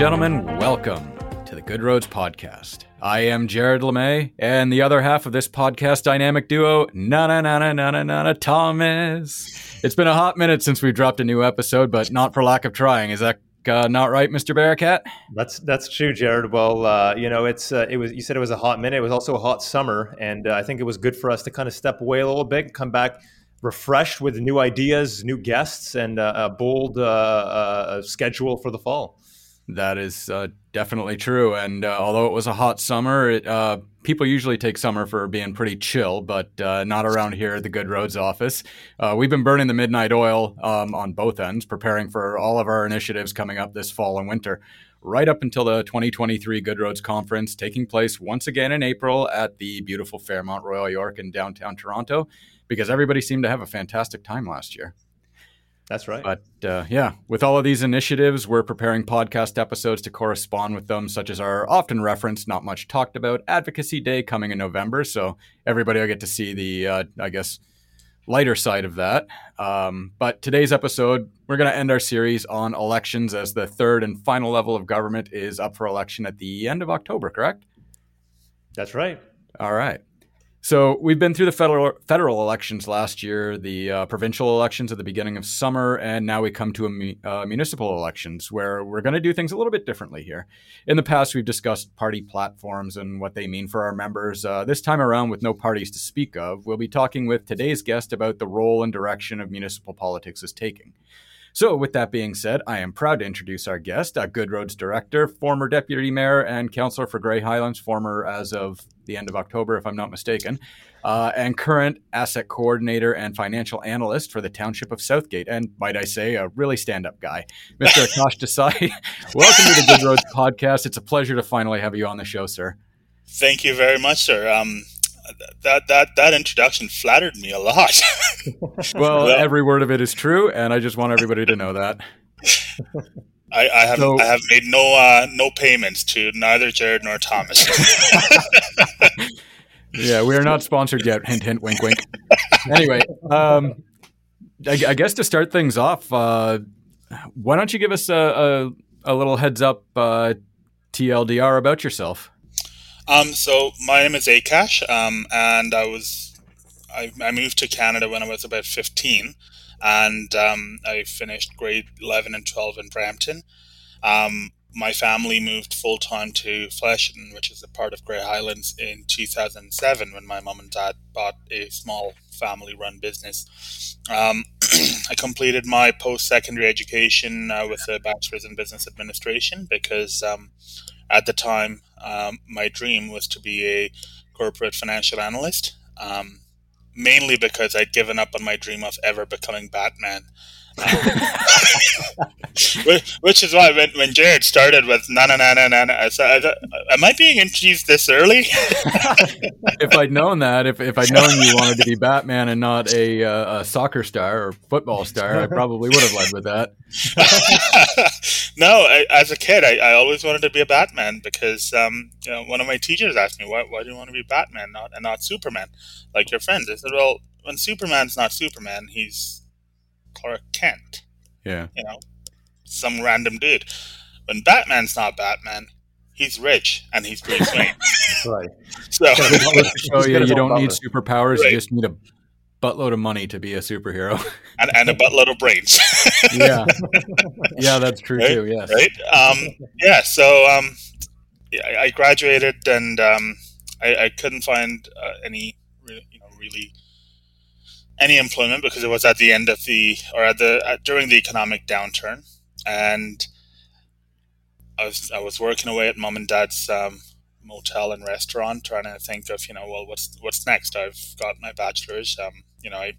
gentlemen, welcome to the Good Roads Podcast. I am Jared LeMay, and the other half of this podcast dynamic duo, Nana Nana Nana Nana Thomas. It's been a hot minute since we dropped a new episode, but not for lack of trying. Is that uh, not right, Mr. Bearcat? That's that's true, Jared. Well, uh, you know, it's uh, it was you said it was a hot minute. It was also a hot summer, and uh, I think it was good for us to kind of step away a little bit, come back refreshed with new ideas, new guests, and uh, a bold uh, schedule for the fall. That is uh, definitely true. And uh, although it was a hot summer, it, uh, people usually take summer for being pretty chill, but uh, not around here at the Good Roads office. Uh, we've been burning the midnight oil um, on both ends, preparing for all of our initiatives coming up this fall and winter, right up until the 2023 Good Roads Conference, taking place once again in April at the beautiful Fairmont Royal York in downtown Toronto, because everybody seemed to have a fantastic time last year. That's right. But uh, yeah, with all of these initiatives, we're preparing podcast episodes to correspond with them, such as our often referenced, not much talked about Advocacy Day coming in November. So everybody will get to see the, uh, I guess, lighter side of that. Um, but today's episode, we're going to end our series on elections as the third and final level of government is up for election at the end of October, correct? That's right. All right. So we've been through the federal federal elections last year, the uh, provincial elections at the beginning of summer, and now we come to a, uh, municipal elections where we're going to do things a little bit differently here. In the past, we've discussed party platforms and what they mean for our members. Uh, this time around, with no parties to speak of, we'll be talking with today's guest about the role and direction of municipal politics is taking. So, with that being said, I am proud to introduce our guest, a Good Roads Director, former Deputy Mayor and Councillor for Grey Highlands, former as of the end of October, if I'm not mistaken, uh, and current Asset Coordinator and Financial Analyst for the Township of Southgate. And might I say, a really stand up guy, Mr. Akash Desai. Welcome to the Good Roads Podcast. It's a pleasure to finally have you on the show, sir. Thank you very much, sir. Um, that that that introduction flattered me a lot. well, well, every word of it is true, and I just want everybody to know that. I, I have so, I have made no uh, no payments to neither Jared nor Thomas. yeah, we are not sponsored yet. Hint, hint, wink, wink. Anyway, um, I, I, guess to start things off, uh, why don't you give us a, a, a little heads up uh, TLDR about yourself? Um, so my name is Akash, um, and I was I, I, moved to Canada when I was about fifteen, and um, I finished grade eleven and twelve in Brampton. Um, my family moved full time to Flesherton, which is a part of Grey Highlands, in 2007 when my mom and dad bought a small family run business. Um, I completed my post secondary education uh, with a bachelor's in business administration because um, at the time, um, my dream was to be a corporate financial analyst, um, mainly because I'd given up on my dream of ever becoming Batman. Which is why when, when Jared started with na na na na na, I said, "Am I being introduced this early?" if I'd known that, if, if I'd known you wanted to be Batman and not a, uh, a soccer star or football star, I probably would have led with that. no, I, as a kid, I, I always wanted to be a Batman because um, you know, one of my teachers asked me, "Why, why do you want to be Batman, not and not Superman, like your friends?" I said, "Well, when Superman's not Superman, he's Clark Kent. Yeah. You know, some random dude. When Batman's not Batman, he's rich and he's Bruce Wayne. right. So, oh yeah, you don't need superpowers. Right. You just need a buttload of money to be a superhero and, and a buttload of brains. yeah, yeah, that's true right? too. Yes. Right. Um, yeah. So um, yeah, I graduated and um, I, I couldn't find uh, any, you know, really any employment because it was at the end of the or at the at, during the economic downturn, and I was I was working away at mom and dad's um, motel and restaurant, trying to think of you know well what's what's next. I've got my bachelor's. Um, you know I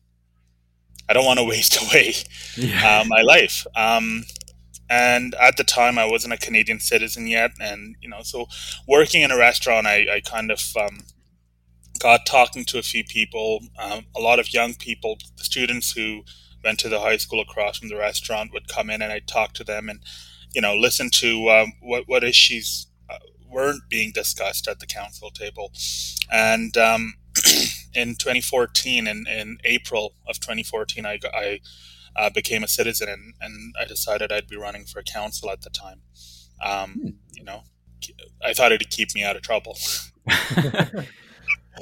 I don't want to waste away yeah. uh, my life. Um, and at the time, I wasn't a Canadian citizen yet, and you know, so working in a restaurant, I, I kind of um, got talking to a few people, um, a lot of young people, the students who went to the high school across from the restaurant would come in and I'd talk to them and, you know, listen to um, what, what issues uh, weren't being discussed at the council table. And um, in 2014, in, in April of 2014, I, I uh, became a citizen and, and I decided I'd be running for council at the time. Um, hmm. You know, I thought it'd keep me out of trouble.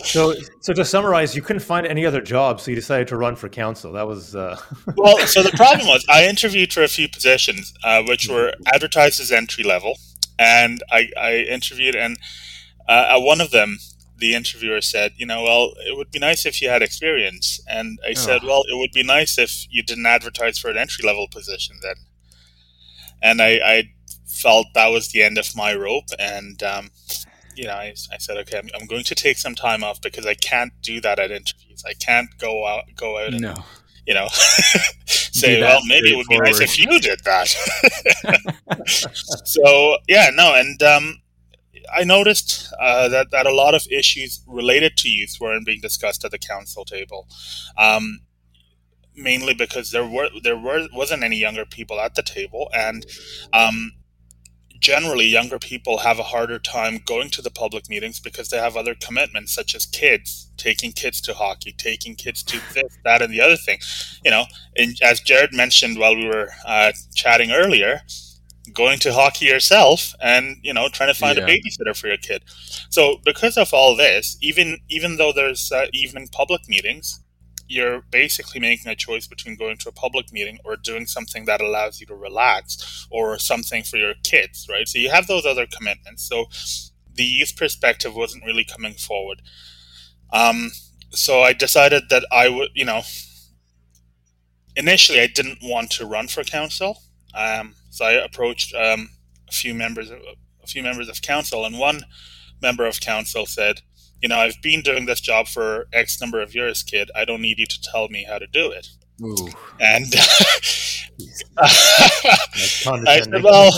so, so to summarize, you couldn't find any other job, so you decided to run for council. That was uh... well. So the problem was, I interviewed for a few positions, uh, which were advertised as entry level, and I, I interviewed, and uh, at one of them, the interviewer said, you know, well, it would be nice if you had experience. And I oh. said, well, it would be nice if you didn't advertise for an entry level position then. And I, I, felt that was the end of my rope. And, um, you know, I, I said, okay, I'm, I'm, going to take some time off because I can't do that at interviews. I can't go out, go out and, no. you know, say, well, maybe it would be nice if you did that. so, yeah, no. And, um, I noticed uh, that that a lot of issues related to youth weren't being discussed at the council table, um, mainly because there were there were wasn't any younger people at the table, and um, generally younger people have a harder time going to the public meetings because they have other commitments such as kids taking kids to hockey taking kids to this that and the other thing you know and as jared mentioned while we were uh, chatting earlier going to hockey yourself and you know trying to find yeah. a babysitter for your kid so because of all this even even though there's uh, evening public meetings you're basically making a choice between going to a public meeting or doing something that allows you to relax or something for your kids right? So you have those other commitments. So the youth perspective wasn't really coming forward. Um, so i decided that i would you know initially i didn't want to run for council. Um, so I approached um, a few members, of, a few members of council, and one member of council said, "You know, I've been doing this job for X number of years, kid. I don't need you to tell me how to do it." Ooh. And I said, "Well."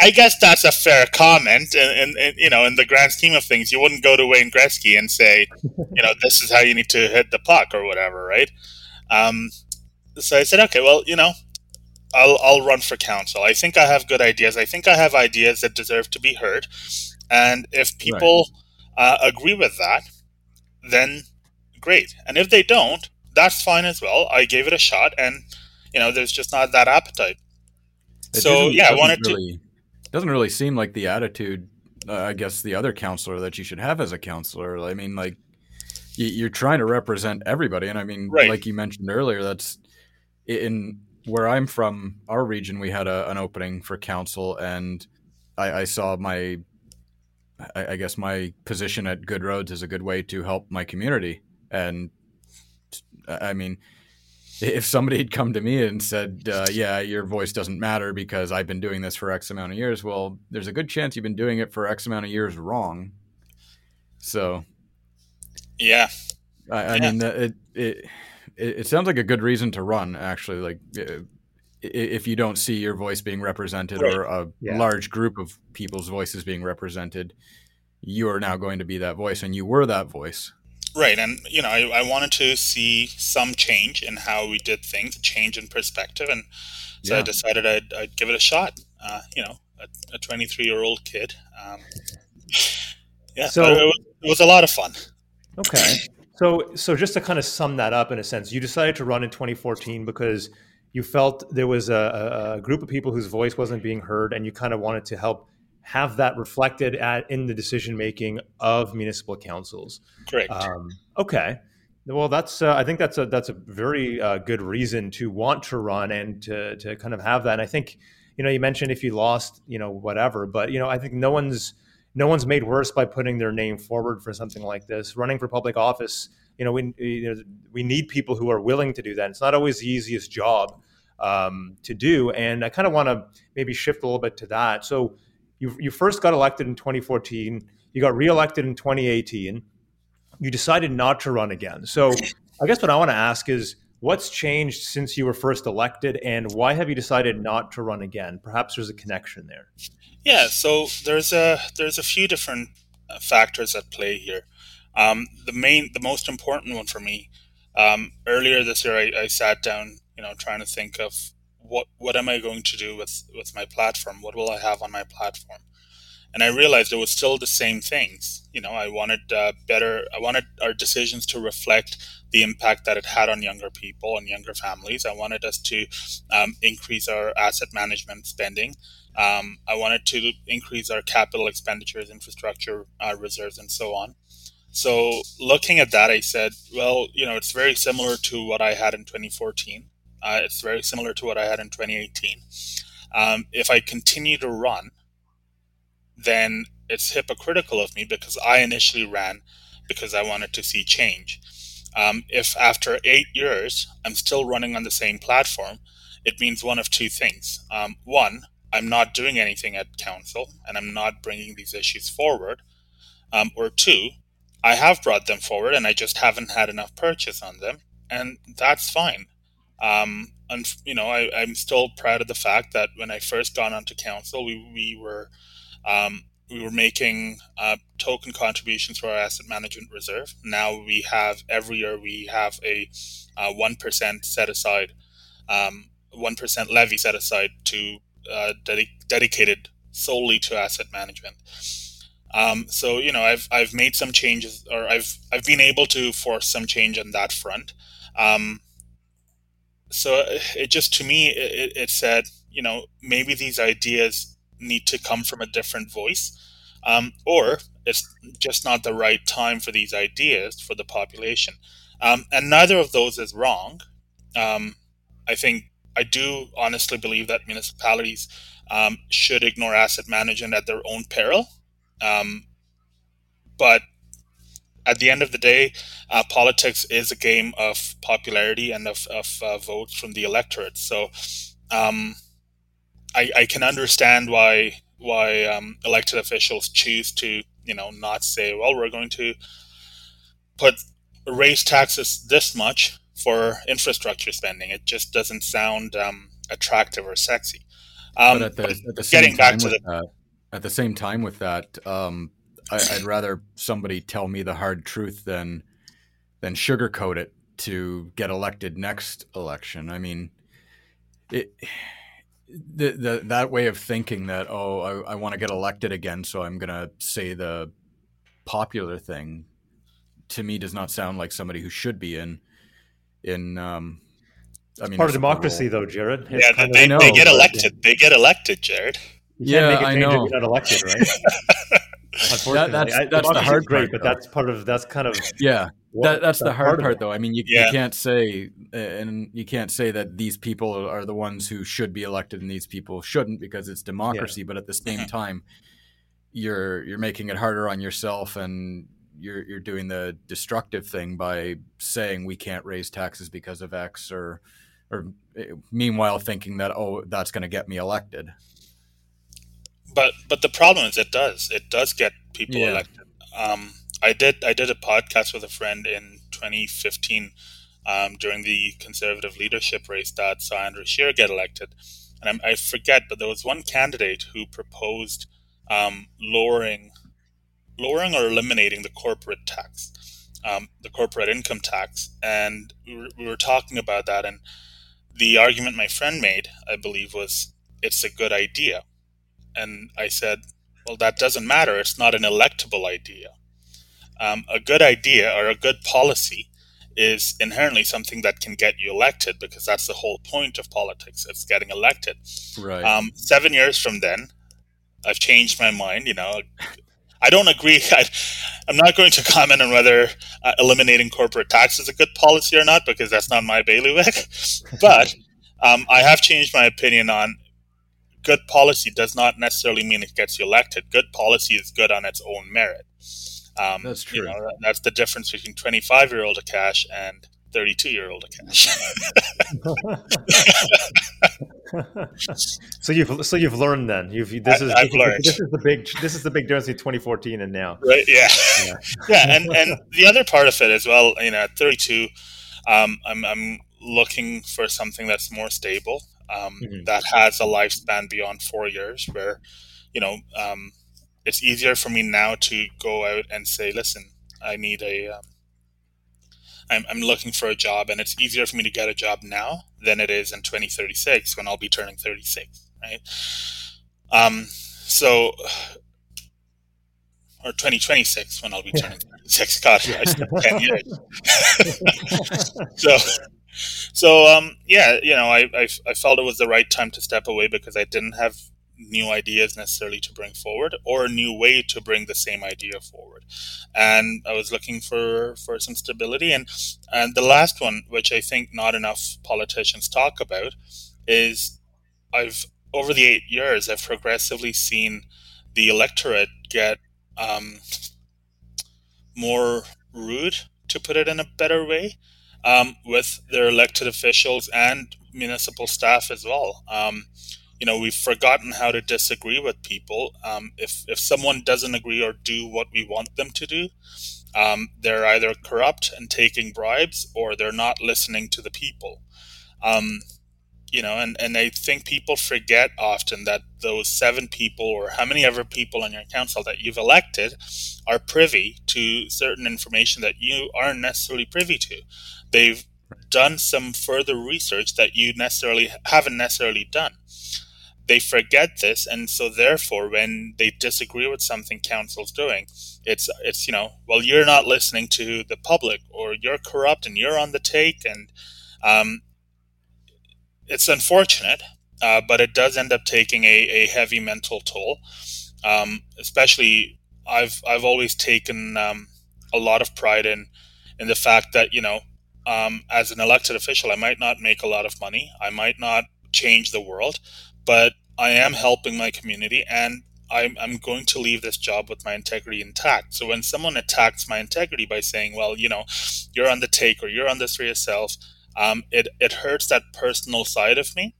I guess that's a fair comment, and, and, you know, in the grand scheme of things, you wouldn't go to Wayne Gretzky and say, you know, this is how you need to hit the puck or whatever, right? Um, so I said, okay, well, you know, I'll I'll run for council. I think I have good ideas. I think I have ideas that deserve to be heard, and if people right. Uh, agree with that, then great. And if they don't, that's fine as well. I gave it a shot, and you know, there's just not that appetite. It so yeah, I wanted really, to. Doesn't really seem like the attitude. Uh, I guess the other counselor that you should have as a counselor. I mean, like you're trying to represent everybody, and I mean, right. like you mentioned earlier, that's in where I'm from, our region, we had a, an opening for council, and I, I saw my, I, I, guess my position at Good Roads is a good way to help my community. And I mean, if somebody had come to me and said, uh, "Yeah, your voice doesn't matter because I've been doing this for X amount of years," well, there's a good chance you've been doing it for X amount of years wrong. So, yeah, I, I yeah. mean, it, it it, it sounds like a good reason to run. Actually, like if you don't see your voice being represented right. or a yeah. large group of people's voices being represented, you are now going to be that voice, and you were that voice. Right, and you know, I, I wanted to see some change in how we did things, a change in perspective, and so yeah. I decided I'd, I'd, give it a shot. Uh, you know, a 23 year old kid. Um, yeah, so it was, it was a lot of fun. Okay. So, so just to kind of sum that up in a sense, you decided to run in 2014 because you felt there was a, a group of people whose voice wasn't being heard, and you kind of wanted to help have that reflected at in the decision making of municipal councils. Correct. Um, okay. Well, that's uh, I think that's a that's a very uh, good reason to want to run and to to kind of have that. And I think you know you mentioned if you lost, you know, whatever, but you know I think no one's no one's made worse by putting their name forward for something like this. Running for public office, you know, we you know, we need people who are willing to do that. It's not always the easiest job um, to do, and I kind of want to maybe shift a little bit to that. So, you you first got elected in 2014. You got reelected in 2018. You decided not to run again. So, I guess what I want to ask is. What's changed since you were first elected, and why have you decided not to run again? Perhaps there's a connection there. Yeah, so there's a there's a few different uh, factors at play here. Um, the main, the most important one for me. Um, earlier this year, I, I, sat down, you know, trying to think of what what am I going to do with with my platform? What will I have on my platform? and I realized it was still the same things. You know, I wanted uh, better. I wanted our decisions to reflect the impact that it had on younger people and younger families. I wanted us to um, increase our asset management spending. Um, I wanted to increase our capital expenditures, infrastructure uh, reserves, and so on. So, looking at that, I said, well, you know, it's very similar to what I had in 2014. Uh, it's very similar to what I had in 2018. Um, if I continue to run, then it's hypocritical of me because I initially ran because I wanted to see change. Um, if after eight years I'm still running on the same platform, it means one of two things. Um, one, I'm not doing anything at council and I'm not bringing these issues forward. Um, or two, I have brought them forward and I just haven't had enough purchase on them, and that's fine. Um, and you know, I, am still proud of the fact that when I first got onto council, we we were um, we were making uh, token contributions to our asset management reserve. Now we have every year we have a uh, one uh, set aside, um, one levy set aside to uh, dedicated solely to asset management. Um, so you know I've I've made some changes, or I've I've been able to force some change on that front. Um, so it just to me it, it said you know maybe these ideas need to come from a different voice, um, or it's just not the right time for these ideas for the population. Um, and neither of those is wrong. Um, I think I do honestly believe that municipalities um, should ignore asset management at their own peril. Um, but at the end of the day, uh, politics is a game of popularity and of, of uh, votes from the electorate. So um, I, I can understand why why um, elected officials choose to you know not say well we're going to put raise taxes this much for infrastructure spending it just doesn't sound um, attractive or sexy um, but at the, at the getting back to the that, at the same time with that um, I, would rather somebody tell me the hard truth than than sugarcoat it to get elected next election. I mean it the, the that way of thinking that oh I, I want to get elected again so I'm gonna say the popular thing to me does not sound like somebody who should be in in um I mean part of democracy though Jared. It's yeah they, know, they, get elected but, they get elected Jared yeah I know not elected right Unfortunately, that, that's, that's the hard great, part, but that's part of that's kind of yeah. that, that's the hard part, part though. I mean, you, yeah. you can't say and you can't say that these people are the ones who should be elected and these people shouldn't because it's democracy. Yeah. But at the same time, you're you're making it harder on yourself and you're you're doing the destructive thing by saying we can't raise taxes because of X or or eh, meanwhile thinking that oh that's going to get me elected but but the problem is it does it does get people yeah. elected. Um, I did I did a podcast with a friend in 2015 um, during the conservative leadership race that saw Andrew Scheer get elected, and I'm, i forget, but there was one candidate who proposed um, lowering lowering or eliminating the corporate tax, um, the corporate income tax, and we were, we were talking about that, and the argument my friend made, I believe, was it's a good idea and I said, well, that doesn't matter. It's not an electable idea. Um, a good idea or a good policy is inherently something that can get you elected because that's the whole point of politics. It's getting elected. Right. Um, seven years from then, I've changed my mind. You know, I don't agree. I, am not going to comment on whether uh, eliminating corporate tax is a good policy or not because that's not my bailiwick. but um, I have changed my opinion on good policy does not necessarily mean it gets you elected. Good policy is good on its own merit. Um, that's true. You know, that's the difference between 25 year old Akash and 32 year old Akash. so you've so you've learned then. You've this is, I, this, learned. this is the big this is the big difference between 2014 and now. Right. Yeah. Yeah. yeah. And and the other part of it as well. You know, at 32, um, I'm I'm looking for something that's more stable um, mm-hmm. that has a lifespan beyond four years, where you know um, it's easier for me now to go out and say, "Listen, I need a, um, I'm, I'm looking for a job," and it's easier for me to get a job now than it is in 2036 when I'll be turning 36, right? Um, so or 2026 when I'll be turning yeah. six. God, I still ten years. so, so um, yeah, you know, I, I I felt it was the right time to step away because I didn't have new ideas necessarily to bring forward or a new way to bring the same idea forward. And i was looking for for some stability. And and the last one which i think not enough politicians talk about is i've over the eight years i've progressively seen the electorate get um, more rude, to put it in a better way, um, with their elected officials and municipal staff as well. Um, you know, we've forgotten how to disagree with people. Um, if if someone doesn't agree or do what we want them to do, um, they're either corrupt and taking bribes, or they're not listening to the people. Um, you know, and, and I think people forget often that those seven people or how many ever people on your council that you've elected are privy to certain information that you aren't necessarily privy to. They've done some further research that you necessarily haven't necessarily done. They forget this, and so therefore, when they disagree with something council's doing, it's it's you know, well, you're not listening to the public, or you're corrupt and you're on the take, and um, it's unfortunate, uh, but it does end up taking a, a heavy mental toll. Um, especially, I've I've always taken um, a lot of pride in in the fact that you know, um, as an elected official, I might not make a lot of money, I might not change the world, but I am helping my community, and I'm, I'm going to leave this job with my integrity intact. So when someone attacks my integrity by saying, well, you know, you're on the take or you're on this for yourself, um, it it hurts that personal side of me,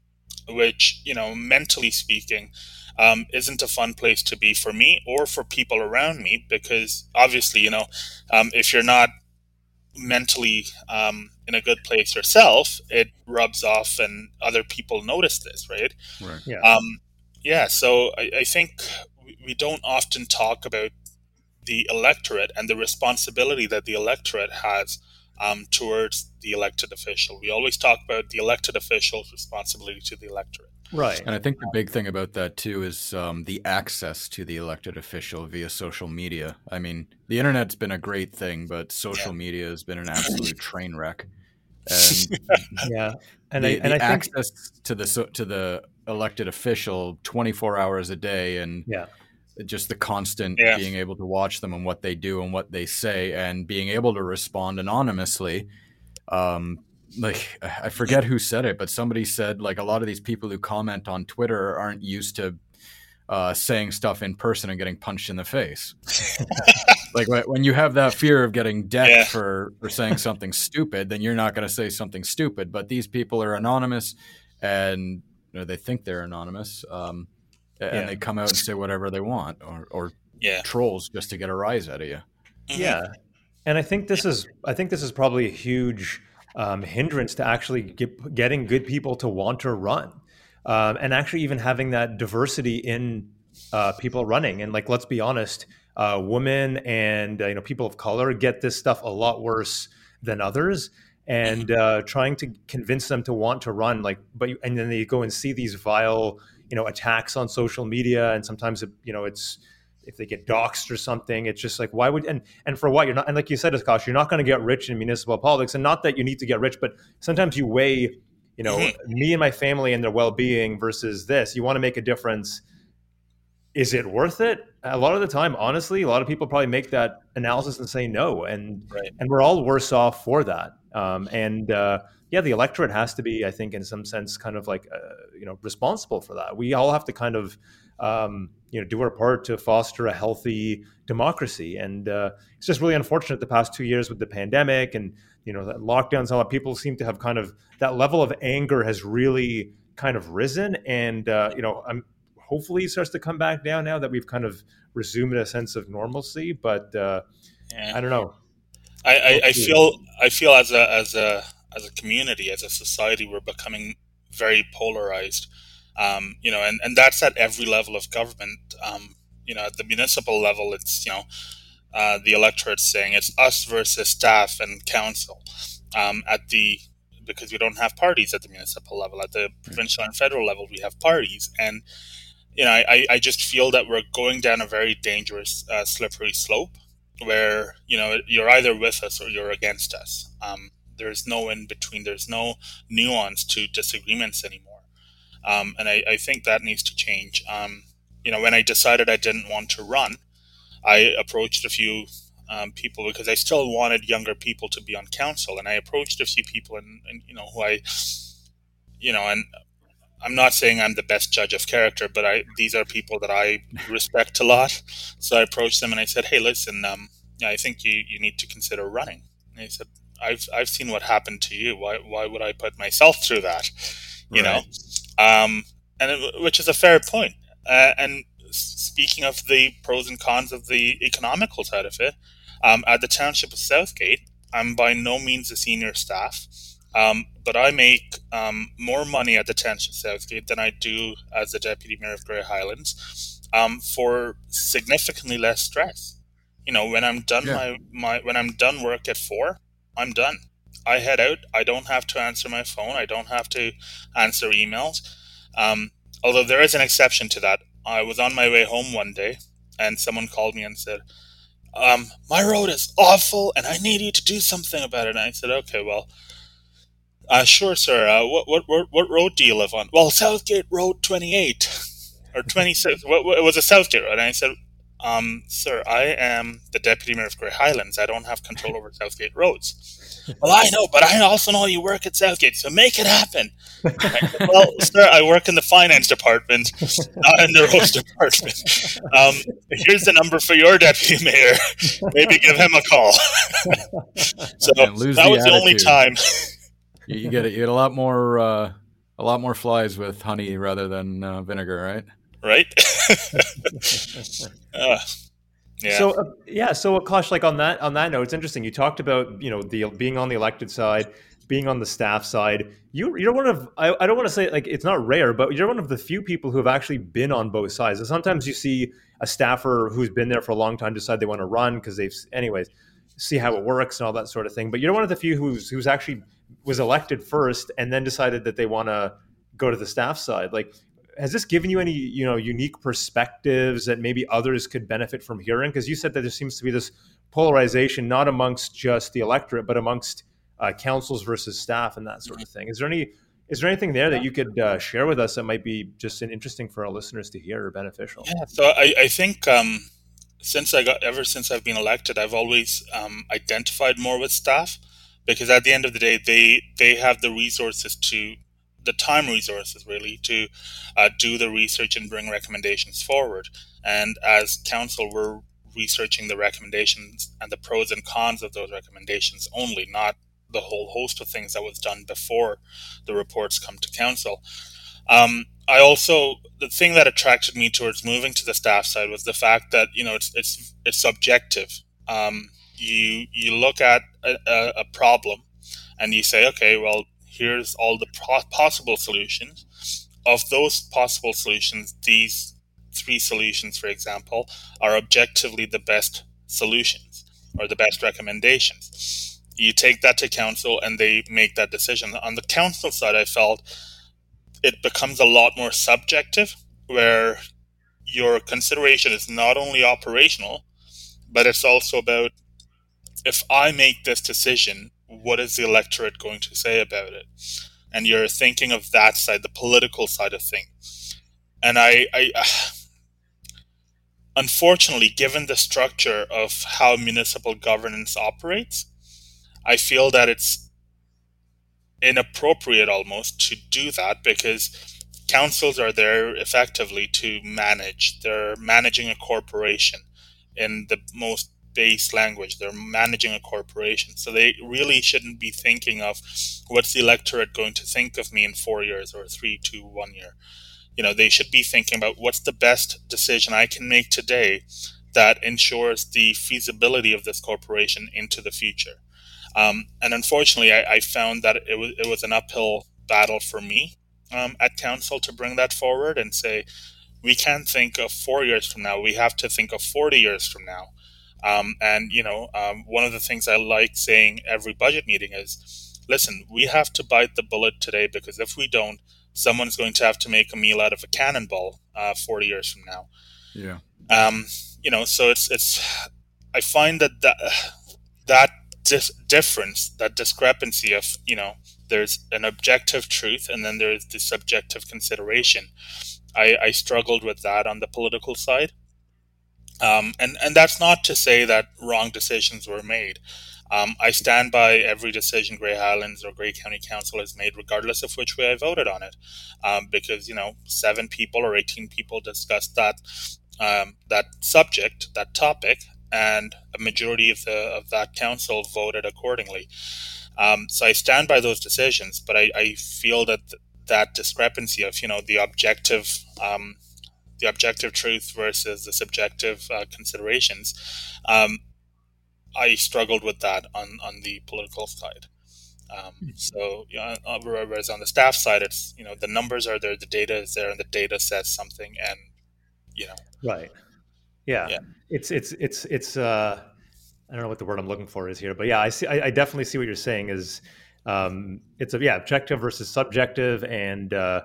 which you know, mentally speaking, um, isn't a fun place to be for me or for people around me because obviously, you know, um, if you're not mentally um, in a good place yourself, it rubs off, and other people notice this, right? Right. Yeah. Um, yeah. So I, I think we don't often talk about the electorate and the responsibility that the electorate has um, towards the elected official. We always talk about the elected official's responsibility to the electorate. Right. And I think the big thing about that, too, is um, the access to the elected official via social media. I mean, the internet's been a great thing, but social yeah. media has been an absolute train wreck. And yeah, and the, I, and the I access think... to the to the elected official 24 hours a day and yeah just the constant yeah. being able to watch them and what they do and what they say and being able to respond anonymously um, like i forget who said it but somebody said like a lot of these people who comment on twitter aren't used to uh, saying stuff in person and getting punched in the face like when you have that fear of getting decked yeah. for for saying something stupid then you're not going to say something stupid but these people are anonymous and you know, they think they're anonymous um, and yeah. they come out and say whatever they want or, or yeah. trolls just to get a rise out of you. Mm-hmm. Yeah. And I think this is I think this is probably a huge um, hindrance to actually get, getting good people to want to run, um, and actually even having that diversity in uh, people running. And like, let's be honest, uh, women and uh, you know people of color get this stuff a lot worse than others. And uh, trying to convince them to want to run, like, but and then they go and see these vile you know attacks on social media and sometimes it, you know it's if they get doxxed or something it's just like why would and and for what you're not and like you said Akash, you're not going to get rich in municipal politics and not that you need to get rich but sometimes you weigh you know me and my family and their well-being versus this. You want to make a difference. Is it worth it? A lot of the time honestly a lot of people probably make that analysis and say no and right. and we're all worse off for that. Um, and uh, yeah, the electorate has to be, I think, in some sense, kind of like uh, you know responsible for that. We all have to kind of um, you know do our part to foster a healthy democracy, and uh, it's just really unfortunate the past two years with the pandemic and you know lockdowns. All people seem to have kind of that level of anger has really kind of risen, and uh, you know I'm hopefully it starts to come back down now that we've kind of resumed a sense of normalcy. But uh, yeah. I don't know. I, I, I feel I feel as a as a as a community, as a society, we're becoming very polarized. Um, you know, and, and that's at every level of government. Um, you know, at the municipal level, it's, you know, uh, the electorate saying it's us versus staff and council. Um, at the, because we don't have parties at the municipal level, at the provincial and federal level, we have parties. And you know, I, I just feel that we're going down a very dangerous, uh, slippery slope where, you know, you're either with us or you're against us. Um, there's no in between. There's no nuance to disagreements anymore. Um, and I, I, think that needs to change. Um, you know, when I decided I didn't want to run, I approached a few um, people because I still wanted younger people to be on council, and I approached a few people, and, and you know who I, you know, and I'm not saying I'm the best judge of character, but I these are people that I respect a lot. So I approached them and I said, "Hey, listen, um, I think you, you need to consider running." And he said, "I've I've seen what happened to you. Why why would I put myself through that?" You right. know, um, and it, which is a fair point. Uh, and speaking of the pros and cons of the economical side of it, um, at the township of Southgate, I'm by no means a senior staff. Um, but I make um, more money at the Township of Southgate than I do as the deputy mayor of Grey Highlands um, for significantly less stress. You know, when I'm done yeah. my, my when I'm done work at four, I'm done. I head out. I don't have to answer my phone. I don't have to answer emails. Um, although there is an exception to that. I was on my way home one day, and someone called me and said, um, "My road is awful, and I need you to do something about it." And I said, "Okay, well." Uh, sure, sir. Uh, what, what, what, what road do you live on? Well, Southgate Road 28 or 26. what, what, it was a Southgate Road. And I said, um, sir, I am the deputy mayor of Grey Highlands. I don't have control over Southgate roads. Well, I know, but I also know you work at Southgate, so make it happen. Well, sir, I work in the finance department, not in the roads department. Um, here's the number for your deputy mayor. Maybe give him a call. so that was the, the only time you, you, get it. You get a lot more uh, a lot more flies with honey rather than uh, vinegar, right? Right. uh, So uh, yeah, so Akash, like on that on that note, it's interesting. You talked about you know the being on the elected side, being on the staff side. You you're one of I, I don't want to say like it's not rare, but you're one of the few people who have actually been on both sides. And sometimes you see a staffer who's been there for a long time decide they want to run because they've anyways see how it works and all that sort of thing. But you're one of the few who's who's actually was elected first and then decided that they want to go to the staff side. Like, has this given you any you know unique perspectives that maybe others could benefit from hearing? Because you said that there seems to be this polarization not amongst just the electorate, but amongst uh, councils versus staff and that sort of thing. Is there any is there anything there that you could uh, share with us that might be just interesting for our listeners to hear or beneficial? Yeah, so I, I think um, since I got ever since I've been elected, I've always um, identified more with staff because at the end of the day, they they have the resources to the time resources really to uh, do the research and bring recommendations forward. And as council, we're researching the recommendations and the pros and cons of those recommendations only, not the whole host of things that was done before the reports come to council. Um, I also the thing that attracted me towards moving to the staff side was the fact that you know it's it's it's subjective. Um, you you look at a, a, problem and you say, okay, well, here's all the possible solutions. Of those possible solutions, these three solutions, for example, are objectively the best solutions or the best recommendations. You take that to council and they make that decision. On the council side, I felt it becomes a lot more subjective, where your consideration is not only operational, but it's also about if I make this decision, Mm-hmm. what is the electorate going to say about it? And you're thinking of that side, the political side of things. And I, I unfortunately, given the structure of how municipal governance operates, I feel that it's inappropriate almost to do that because councils are there effectively to manage. They're managing a corporation in the most base language. They're managing a corporation. So they really shouldn't be thinking of what's the electorate going to think of me in four years or three, two, one year. You know, they should be thinking about what's the best decision I can make today that ensures the feasibility of this corporation into the future. Um, and unfortunately, I, I, found that it was, it was an uphill battle for me um, at council to bring that forward and say, we can't think of four years from now. We have to think of 40 years from now. Um, and, you know, um, one of the things I like saying every budget meeting is listen, we have to bite the bullet today because if we don't, someone's going to have to make a meal out of a cannonball uh, 40 years from now. Yeah. Um, you know, so it's it's. I find that that that dis- difference, that discrepancy of you know, there's an objective truth and then there's the subjective consideration. I, I struggled with that on the political side. Um, and, and that's not to say that wrong decisions were made. Um, I stand by every decision Grey Highlands or Grey County Council has made, regardless of which way I voted on it, um, because you know seven people or eighteen people discussed that um, that subject, that topic, and a majority of the of that council voted accordingly. Um, so I stand by those decisions, but I, I feel that th- that discrepancy of you know the objective um, the objective truth versus the subjective uh, considerations um, I struggled with that on on the political side. Um, hmm. so, you know, uh, whereas on the staff side, it's you know the numbers are there, the data is there, and the data says something, and you know, right? Yeah, yeah. it's it's it's it's. Uh, I don't know what the word I'm looking for is here, but yeah, I see. I, I definitely see what you're saying. Is um, it's a yeah objective versus subjective, and uh,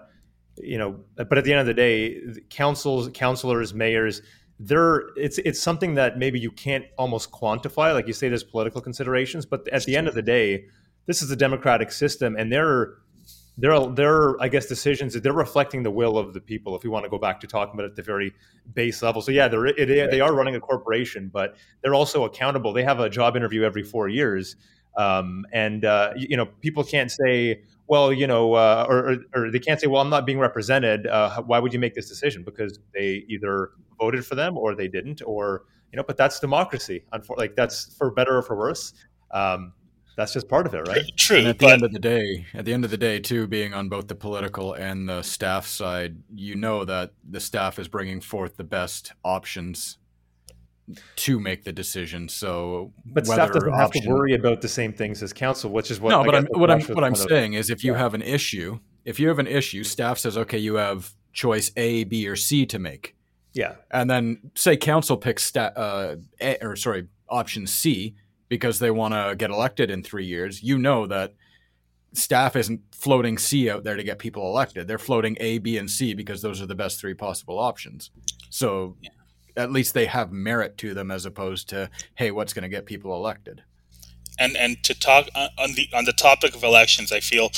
you know, but at the end of the day, councils, councilors, mayors there it's it's something that maybe you can't almost quantify like you say there's political considerations but at the end of the day this is a democratic system and they're they're they're i guess decisions that they're reflecting the will of the people if we want to go back to talking about it at the very base level. So yeah they're it, they are running a corporation but they're also accountable. They have a job interview every four years um, and uh, you know people can't say well, you know, uh, or, or, they can't say, well, I'm not being represented. Uh, why would you make this decision? Because they either voted for them or they didn't, or you know. But that's democracy. Like that's for better or for worse. Um, that's just part of it, right? True. And at the but... end of the day, at the end of the day, too, being on both the political and the staff side, you know that the staff is bringing forth the best options to make the decision. So, but staff doesn't have to worry about the same things as council, which is what. No, I but I'm, what I'm what I'm saying is, if you yeah. have an issue, if you have an issue, staff says, okay, you have choice A, B, or C to make. Yeah, and then say council picks sta- uh, a, or sorry, option C because they want to get elected in three years. You know that staff isn't floating C out there to get people elected. They're floating A, B, and C because those are the best three possible options. So yeah at least they have merit to them as opposed to hey what's going to get people elected? And and to talk uh, on the on the topic of elections i feel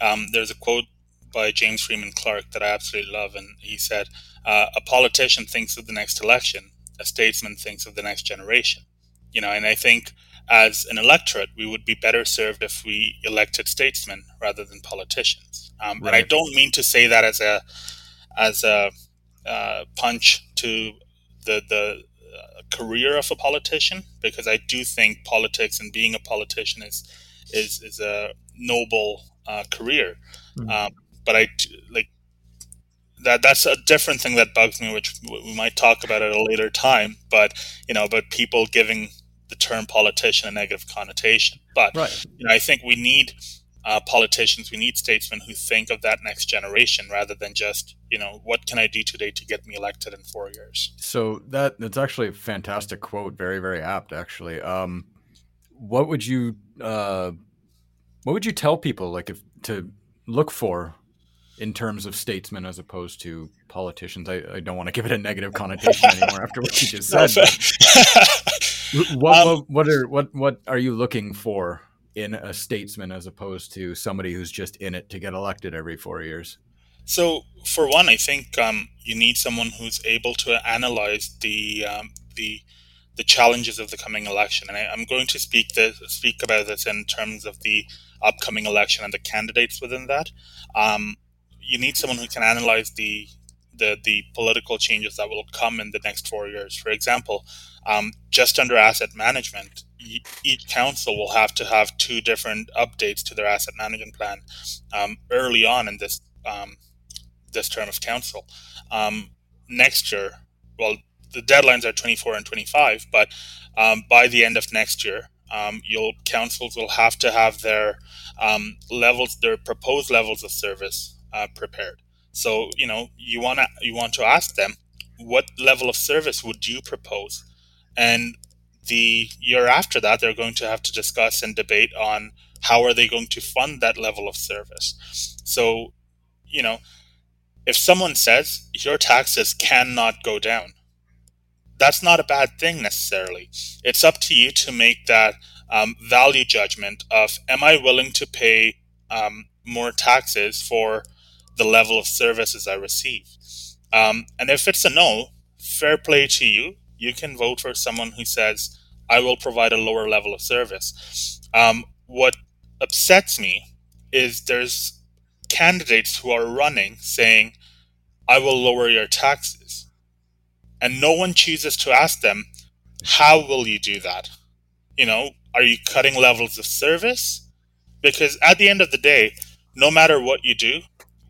um, there's a quote by james freeman Clarke that i absolutely love and he said uh, a politician thinks of the next election. A statesman thinks of the next generation. You know and i think as an electorate we would be better served if we elected statesmen rather than politicians. Um, right. and i don't mean to say that as a as a uh, punch to the the uh, career of a politician because I do think politics and being a politician is is is a noble uh, career. Mm-hmm. Um, but I like that that's a different thing that bugs me, which we might talk about at a later time. But you know, but people giving the term politician a negative connotation. But right. you know, I think we need uh, politicians, we need statesmen who think of that next generation rather than just, you know, what can I do today to get me elected in four years? So that that's actually a fantastic quote, very very apt actually. Um, what would you uh, what would you tell people like if to look for in terms of statesmen as opposed to politicians? I, I don't want to give it a negative connotation anymore after what you just said. what, um, what, what are what what are you looking for in a statesman as opposed to somebody who's just in it to get elected every four years? So, for one, I think um, you need someone who's able to analyze the um, the the challenges of the coming election, and I, am going to speak this, speak about this in terms of the upcoming election and the candidates within that. Um, you need someone who can analyze the the the political changes that will come in the next four years. For example, um, just under asset management, each council will have to have two different updates to their asset management plan um, early on in this um, this term of council. Um, next year, well, the deadlines are 24 and 25, but um, by the end of next year, um, you'll councils will have to have their um, levels, their proposed levels of service uh, prepared. So you know you want to you want to ask them what level of service would you propose, and the year after that, they're going to have to discuss and debate on how are they going to fund that level of service. So, you know, if someone says your taxes cannot go down, that's not a bad thing necessarily. It's up to you to make that um, value judgment of am I willing to pay um, more taxes for the level of services I receive? Um, and if it's a no, fair play to you. You can vote for someone who says, I will provide a lower level of service. Um, what upsets me is there's candidates who are running saying, I will lower your taxes. And no one chooses to ask them, how will you do that? You know, are you cutting levels of service? Because at the end of the day, no matter what you do,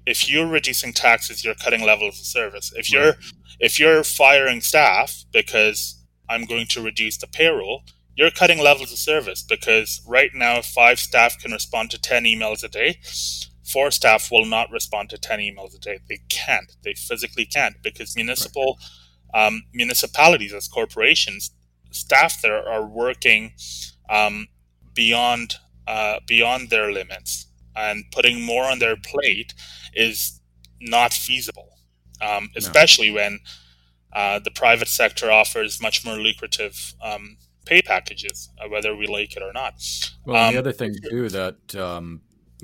if you're reducing taxes, you're cutting levels of service. If you're if you're firing staff because I'm going to reduce the payroll, you're cutting levels of service because right now five staff can respond to 10 emails a day four staff will not respond to 10 emails a day they can't they physically can't because municipal right. um, municipalities as corporations staff there are working um, beyond uh, beyond their limits and putting more on their plate is not feasible um, especially no. when uh, the private sector offers much more lucrative um, pay packages, uh, whether we like it or not. Well, the um, other thing too that um,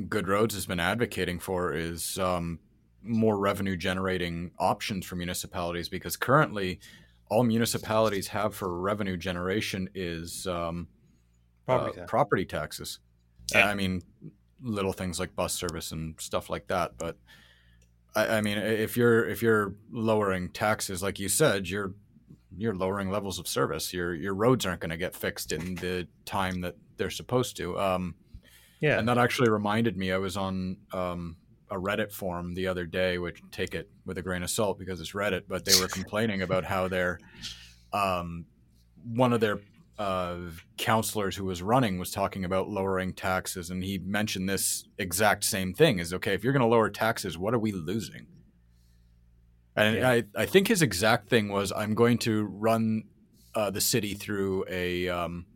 Good Roads has been advocating for is um, more revenue generating options for municipalities because currently all municipalities have for revenue generation is um, property, uh, tax. property taxes. Yeah. I mean, little things like bus service and stuff like that, but. I, I mean, if you're if you're lowering taxes, like you said, you're you're lowering levels of service. Your your roads aren't going to get fixed in the time that they're supposed to. Um, yeah, and that actually reminded me. I was on um, a Reddit forum the other day, which take it with a grain of salt because it's Reddit, but they were complaining about how their um, one of their uh, councillors who was running was talking about lowering taxes, and he mentioned this exact same thing: is okay if you're going to lower taxes, what are we losing? And yeah. I, I think his exact thing was, I'm going to run uh, the city through a, um,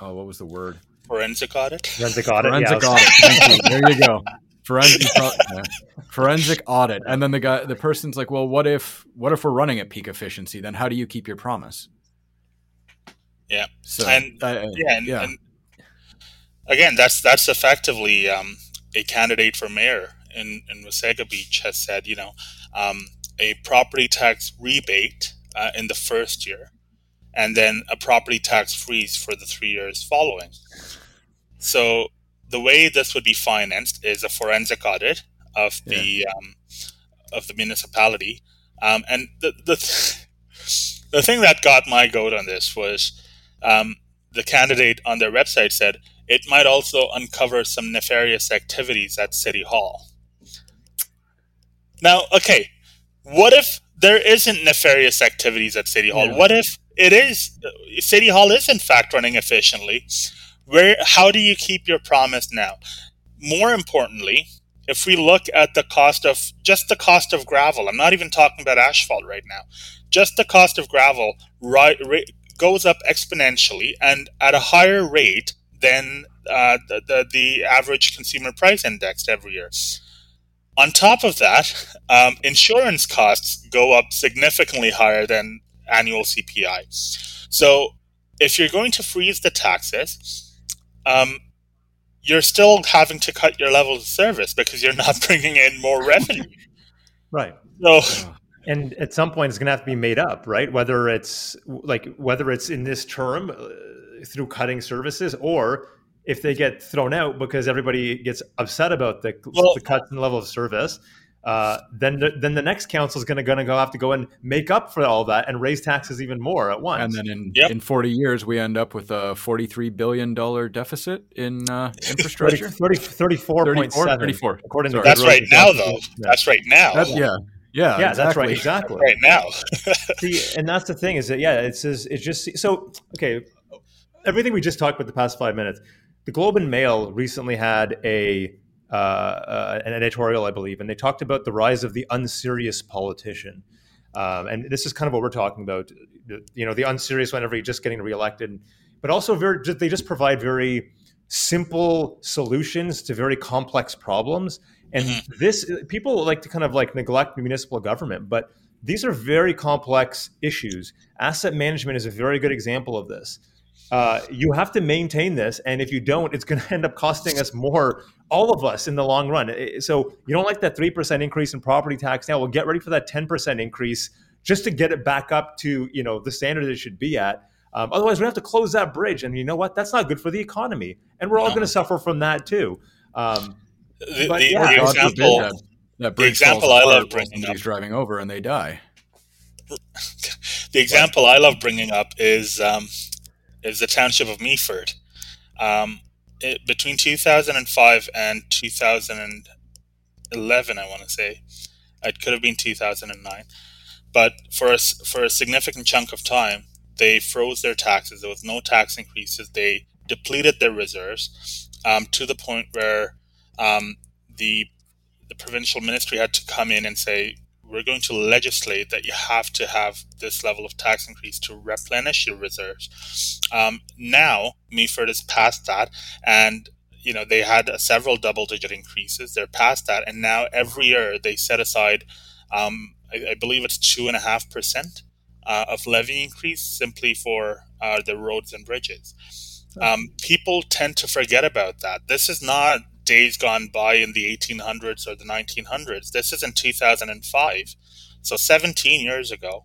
oh, what was the word? Forensic audit. Forensic audit. Forensic yeah, audit. Thank you. There you go. Forensic, yeah. forensic audit. And then the guy, the person's like, well, what if, what if we're running at peak efficiency? Then how do you keep your promise? Yeah. So, and, uh, yeah, and, yeah. And again, that's that's effectively um, a candidate for mayor in in Wasaga Beach has said, you know, um, a property tax rebate uh, in the first year, and then a property tax freeze for the three years following. So the way this would be financed is a forensic audit of the yeah. um, of the municipality, um, and the the the thing that got my goat on this was um, the candidate on their website said it might also uncover some nefarious activities at City Hall. Now, okay, what if there isn't nefarious activities at City Hall? Yeah. What if it is City Hall is in fact running efficiently? Where how do you keep your promise now? More importantly, if we look at the cost of just the cost of gravel, I'm not even talking about asphalt right now. Just the cost of gravel right, right goes up exponentially and at a higher rate than uh, the, the, the average consumer price index every year. On top of that, um, insurance costs go up significantly higher than annual CPI. So if you're going to freeze the taxes, um, you're still having to cut your levels of service because you're not bringing in more revenue. right. So, and at some point, it's going to have to be made up, right? Whether it's like whether it's in this term uh, through cutting services or if they get thrown out because everybody gets upset about the, well, the cuts in the level of service, uh, then the, then the next council is going to going to have to go and make up for all that and raise taxes even more at once. And then in, yep. in 40 years, we end up with a 43 billion dollar deficit in uh, infrastructure. 30, 30, 34.7. 34. According to that's right now, though. That's right now. That's, yeah. Yeah, yeah, exactly. that's right, exactly. Right now, See, and that's the thing is that yeah, it says it's just so okay. Everything we just talked about the past five minutes, the Globe and Mail recently had a uh, uh, an editorial, I believe, and they talked about the rise of the unserious politician. Um, and this is kind of what we're talking about. You know, the unserious whenever you're just getting reelected, but also very they just provide very simple solutions to very complex problems. And mm-hmm. this people like to kind of like neglect municipal government, but these are very complex issues. Asset management is a very good example of this. Uh, you have to maintain this, and if you don't, it's going to end up costing us more, all of us, in the long run. So you don't like that three percent increase in property tax now? Well, get ready for that ten percent increase just to get it back up to you know the standard it should be at. Um, otherwise, we have to close that bridge, and you know what? That's not good for the economy, and we're all going to suffer from that too. Um, the, but, the, yeah. the example, that, that the example I love bringing up, driving over and they die. The example? I love bringing up is um, is the township of Meaford. Um, it, between 2005 and 2011, I want to say, it could have been 2009, but for a, for a significant chunk of time, they froze their taxes. There was no tax increases. They depleted their reserves um, to the point where um, the the provincial ministry had to come in and say, "We're going to legislate that you have to have this level of tax increase to replenish your reserves." Um, now, Meaford is past that, and you know they had uh, several double-digit increases. They're past that, and now every year they set aside, um, I, I believe it's two and a half percent uh, of levy increase simply for uh, the roads and bridges. Um, people tend to forget about that. This is not days gone by in the 1800s or the 1900s. This is in 2005. So 17 years ago,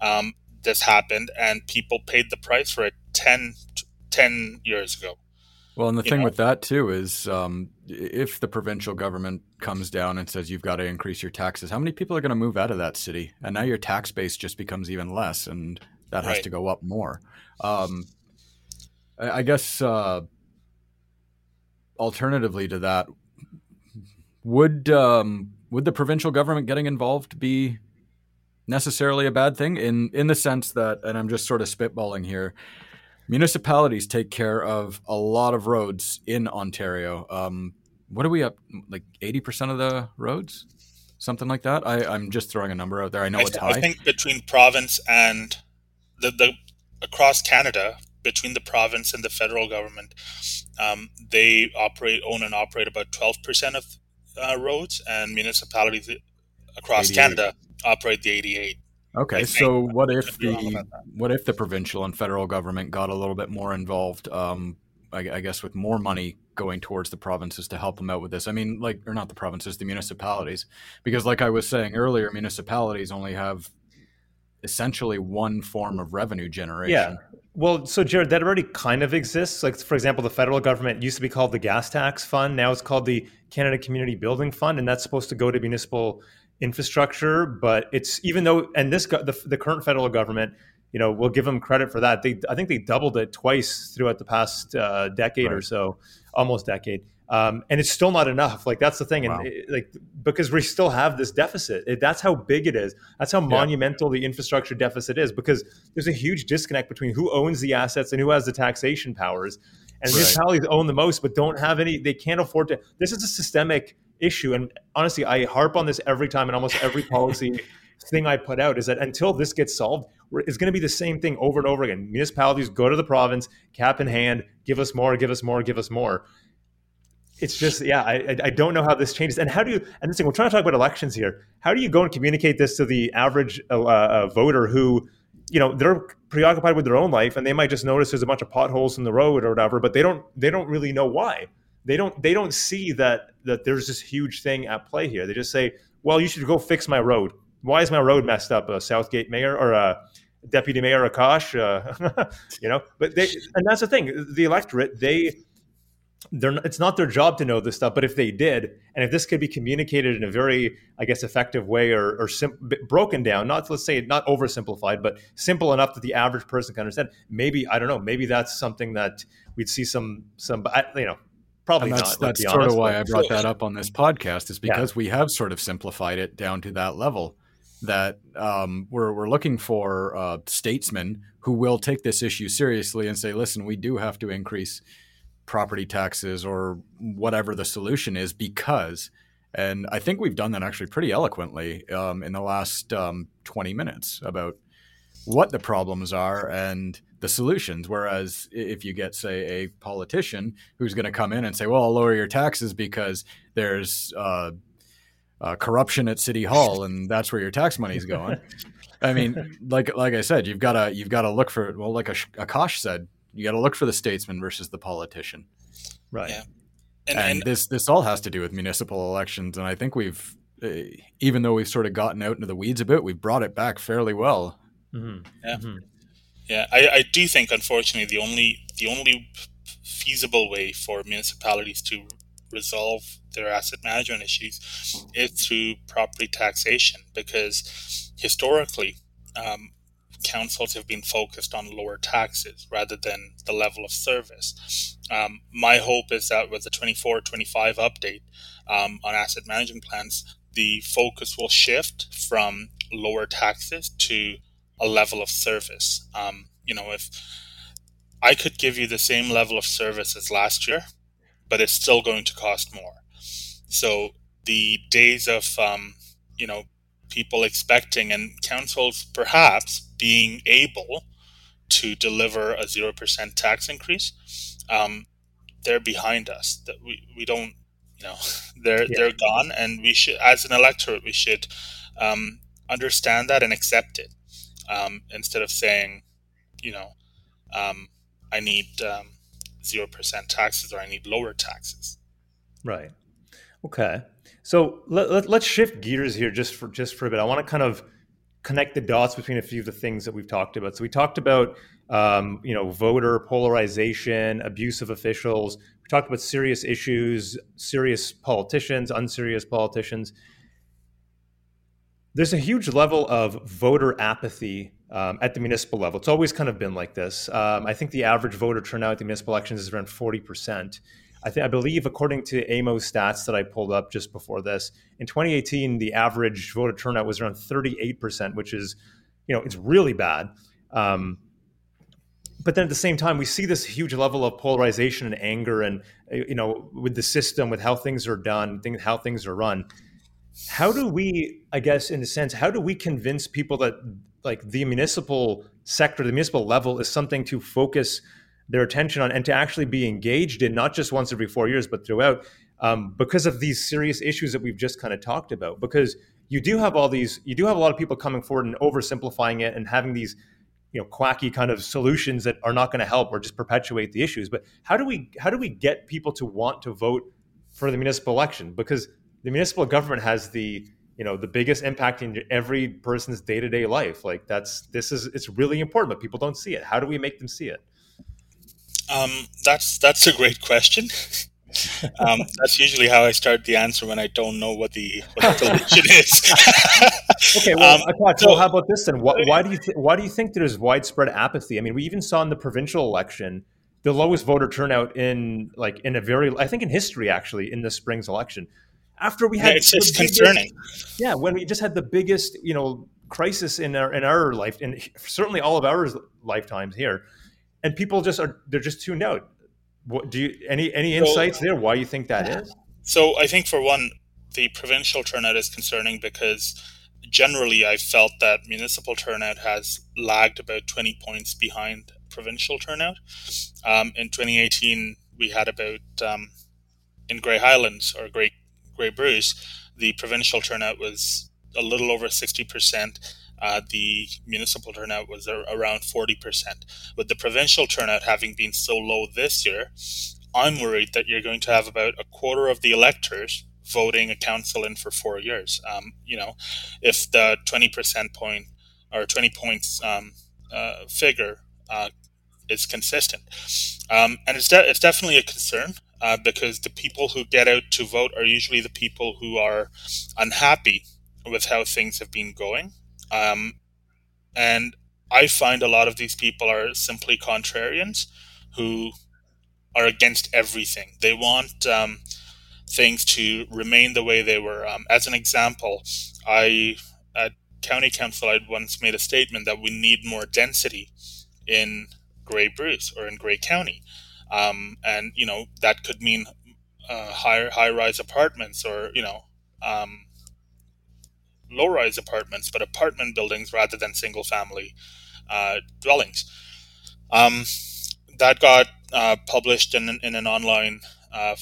um, this happened, and people paid the price for it 10, 10 years ago. Well, and the you thing know? with that too is um, if the provincial government comes down and says you've got to increase your taxes, how many people are going to move out of that city? And now your tax base just becomes even less, and that has right. to go up more. Um, I, I, guess uh, alternatively to that, would um, would the provincial government getting involved be necessarily a bad thing in in the sense that, and I'm just sort of spitballing here municipalities take care of a lot of roads in Ontario. Um, what are we up like eighty percent of the roads, something like that? I, am just throwing a number out there. I know I it's high. I think between province and the, the across Canada, between the province and the federal government, um, they operate own and operate about twelve percent of uh, roads, and municipalities across 88. Canada operate the eighty-eight. Okay, so what if the what if the provincial and federal government got a little bit more involved? Um, I, I, guess with more money going towards the provinces to help them out with this. I mean, like, or not the provinces, the municipalities, because like I was saying earlier, municipalities only have essentially one form of revenue generation. Yeah. Well, so Jared, that already kind of exists. Like, for example, the federal government used to be called the gas tax fund. Now it's called the Canada Community Building Fund, and that's supposed to go to municipal infrastructure. But it's even though, and this the, the current federal government, you know, we'll give them credit for that. They, I think they doubled it twice throughout the past uh, decade right. or so, almost decade. Um, and it's still not enough. Like that's the thing, and wow. it, like because we still have this deficit. It, that's how big it is. That's how yeah. monumental the infrastructure deficit is. Because there's a huge disconnect between who owns the assets and who has the taxation powers. And right. municipalities own the most, but don't have any. They can't afford to. This is a systemic issue. And honestly, I harp on this every time in almost every policy thing I put out is that until this gets solved, it's going to be the same thing over and over again. Municipalities go to the province, cap in hand, give us more, give us more, give us more. It's just, yeah, I, I don't know how this changes. And how do you, and this thing, we're trying to talk about elections here. How do you go and communicate this to the average uh, uh, voter who, you know, they're preoccupied with their own life and they might just notice there's a bunch of potholes in the road or whatever, but they don't, they don't really know why they don't they don't see that that there's this huge thing at play here. They just say, "Well, you should go fix my road. Why is my road messed up?" A Southgate mayor or a deputy mayor Akash, uh, you know. But they and that's the thing. The electorate they they're it's not their job to know this stuff. But if they did, and if this could be communicated in a very I guess effective way or or sim- broken down, not let's say not oversimplified, but simple enough that the average person can understand. Maybe I don't know. Maybe that's something that we'd see some some you know Probably and that's, not. That's sort honest, of why I brought that up on this podcast is because yeah. we have sort of simplified it down to that level that um, we're, we're looking for uh, statesmen who will take this issue seriously and say, listen, we do have to increase property taxes or whatever the solution is because, and I think we've done that actually pretty eloquently um, in the last um, 20 minutes about what the problems are and the solutions. Whereas if you get, say, a politician who's going to come in and say, "Well, I'll lower your taxes because there's uh, uh, corruption at City Hall, and that's where your tax money is going." I mean, like like I said, you've got to you've got to look for well, like Akash said, you got to look for the statesman versus the politician. Right. Yeah. And, and, and, this this all has to do with municipal elections, and I think we've, uh, even though we've sort of gotten out into the weeds a bit, we've brought it back fairly well. Mm-hmm. Yeah, mm-hmm. yeah. I, I do think, unfortunately, the only the only feasible way for municipalities to resolve their asset management issues is through property taxation, because historically, um, councils have been focused on lower taxes rather than the level of service. Um, my hope is that with the 24 25 update um, on asset management plans, the focus will shift from lower taxes to a level of service. Um, you know, if I could give you the same level of service as last year, but it's still going to cost more. So the days of, um, you know, people expecting and councils perhaps being able to deliver a 0% tax increase, um, they're behind us. That we, we don't, you know, they're yeah. they're gone, and we should, as an electorate, we should um, understand that and accept it um, instead of saying, you know, um, I need um, zero percent taxes or I need lower taxes. Right. Okay. So let, let, let's shift gears here just for just for a bit. I want to kind of connect the dots between a few of the things that we've talked about. So we talked about um, you know voter polarization, abuse of officials. We talked about serious issues, serious politicians, unserious politicians. There's a huge level of voter apathy um, at the municipal level. It's always kind of been like this. Um, I think the average voter turnout at the municipal elections is around 40 percent. I, I believe, according to AMO stats that I pulled up just before this, in 2018, the average voter turnout was around 38%, which is, you know, it's really bad. Um, but then at the same time, we see this huge level of polarization and anger, and you know, with the system, with how things are done, how things are run. How do we, I guess, in a sense, how do we convince people that like the municipal sector, the municipal level, is something to focus their attention on and to actually be engaged in not just once every four years but throughout um, because of these serious issues that we've just kind of talked about. Because you do have all these you do have a lot of people coming forward and oversimplifying it and having these you know quacky kind of solutions that are not going to help or just perpetuate the issues. But how do we how do we get people to want to vote for the municipal election? Because the municipal government has the you know the biggest impact in every person's day-to-day life. Like that's this is it's really important but people don't see it. How do we make them see it um, that's that's a great question. um, that's usually how I start the answer when I don't know what the, what the solution is. okay, well, um, so, how about this then? Why, why do you th- why do you think there's widespread apathy? I mean, we even saw in the provincial election the lowest voter turnout in like in a very I think in history actually in the spring's election. After we had yeah, it's just concerning. Yeah, when we just had the biggest you know crisis in our in our life, and certainly all of our lifetimes here and people just are they're just tuned out. What do you any any insights so, there? Why you think that is? So I think for one, the provincial turnout is concerning because generally I felt that municipal turnout has lagged about 20 points behind provincial turnout. Um, in 2018, we had about um, in Grey Highlands or Grey Grey Bruce, the provincial turnout was a little over 60 percent uh, the municipal turnout was around 40%. With the provincial turnout having been so low this year, I'm worried that you're going to have about a quarter of the electors voting a council in for four years. Um, you know, if the 20% point or 20 points um, uh, figure uh, is consistent. Um, and it's, de- it's definitely a concern uh, because the people who get out to vote are usually the people who are unhappy with how things have been going um, and I find a lot of these people are simply contrarians who are against everything. They want um, things to remain the way they were. Um, as an example, I at county council I once made a statement that we need more density in Grey Bruce or in Grey County, um, and you know that could mean uh, high high rise apartments or you know um, low rise apartments, but apartment buildings rather than single family uh, dwellings. Um, that got uh, published in, in an online uh,